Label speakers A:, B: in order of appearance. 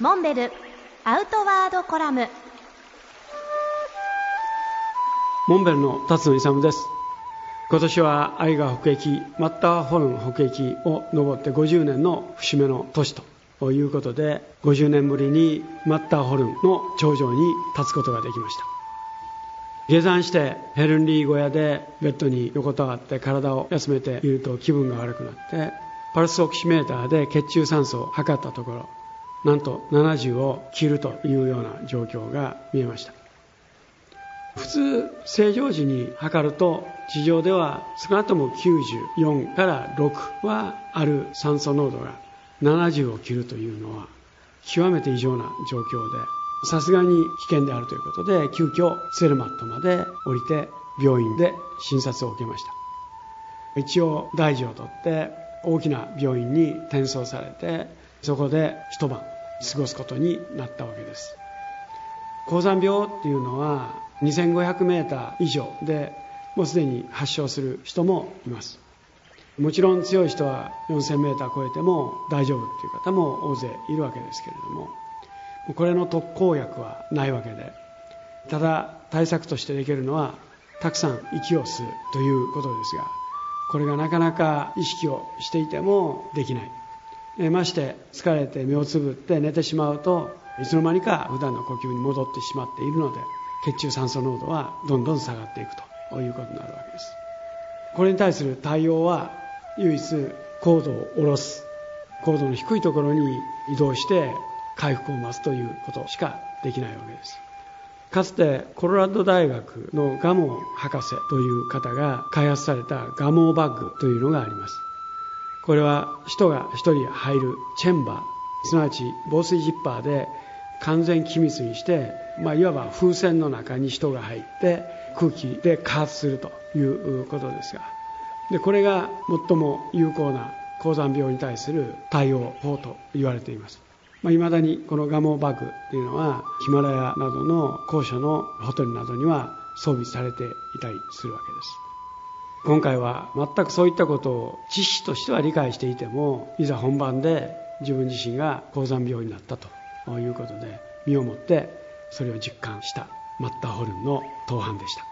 A: モンベルアウトワードコラム。
B: モンベルの辰野勇です。今年は愛河北駅マッターホルン北駅を登って50年の節目の年ということで50年ぶりにマッターホルンの頂上に立つことができました。下山してヘルンリー小屋でベッドに横たわって体を休めていると気分が悪くなってパルスオキシメーターで血中酸素を測ったところなんと70を切るというような状況が見えました。普通正常時に測ると地上では少なくとも94から6はある酸素濃度が70を切るというのは極めて異常な状況でさすがに危険であるということで急遽ツェルマットまで降りて病院で診察を受けました。一応大事を取って大きな病院に転送されてそこで一晩過ごすことになったわけです。高山病っていうのは2500メーター以上でもうすでに発症する人もいます。もちろん強い人は4000メーター超えても大丈夫っていう方も大勢いるわけですけれどもこれの特効薬はないわけでただ対策としてできるのはたくさん息を吸うということですがこれがなかなか意識をしていてもできない。まして疲れて目をつぶって寝てしまうといつの間にか普段の呼吸に戻ってしまっているので血中酸素濃度はどんどん下がっていくということになるわけです。これに対する対応は唯一高度を下ろす高度の低いところに移動して回復を待つということしかできないわけです。かつてコロラド大学のガモ博士という方が開発されたガモバッグというのがあります。これは人が1人入るチェンバーすなわち防水ジッパーで完全機密にして、まあ、いわば風船の中に人が入って空気で加圧するということですがでこれが最も有効な高山病に対する対応法と言われています。いまあ、未だにこのガモバッグっていうのはヒマラヤなどの高所のホテルなどには装備されていたりするわけです。今回は全くそういったことを知識としては理解していてもいざ本番で自分自身が高山病になったということで身をもってそれを実感したマッターホルンの登板でした。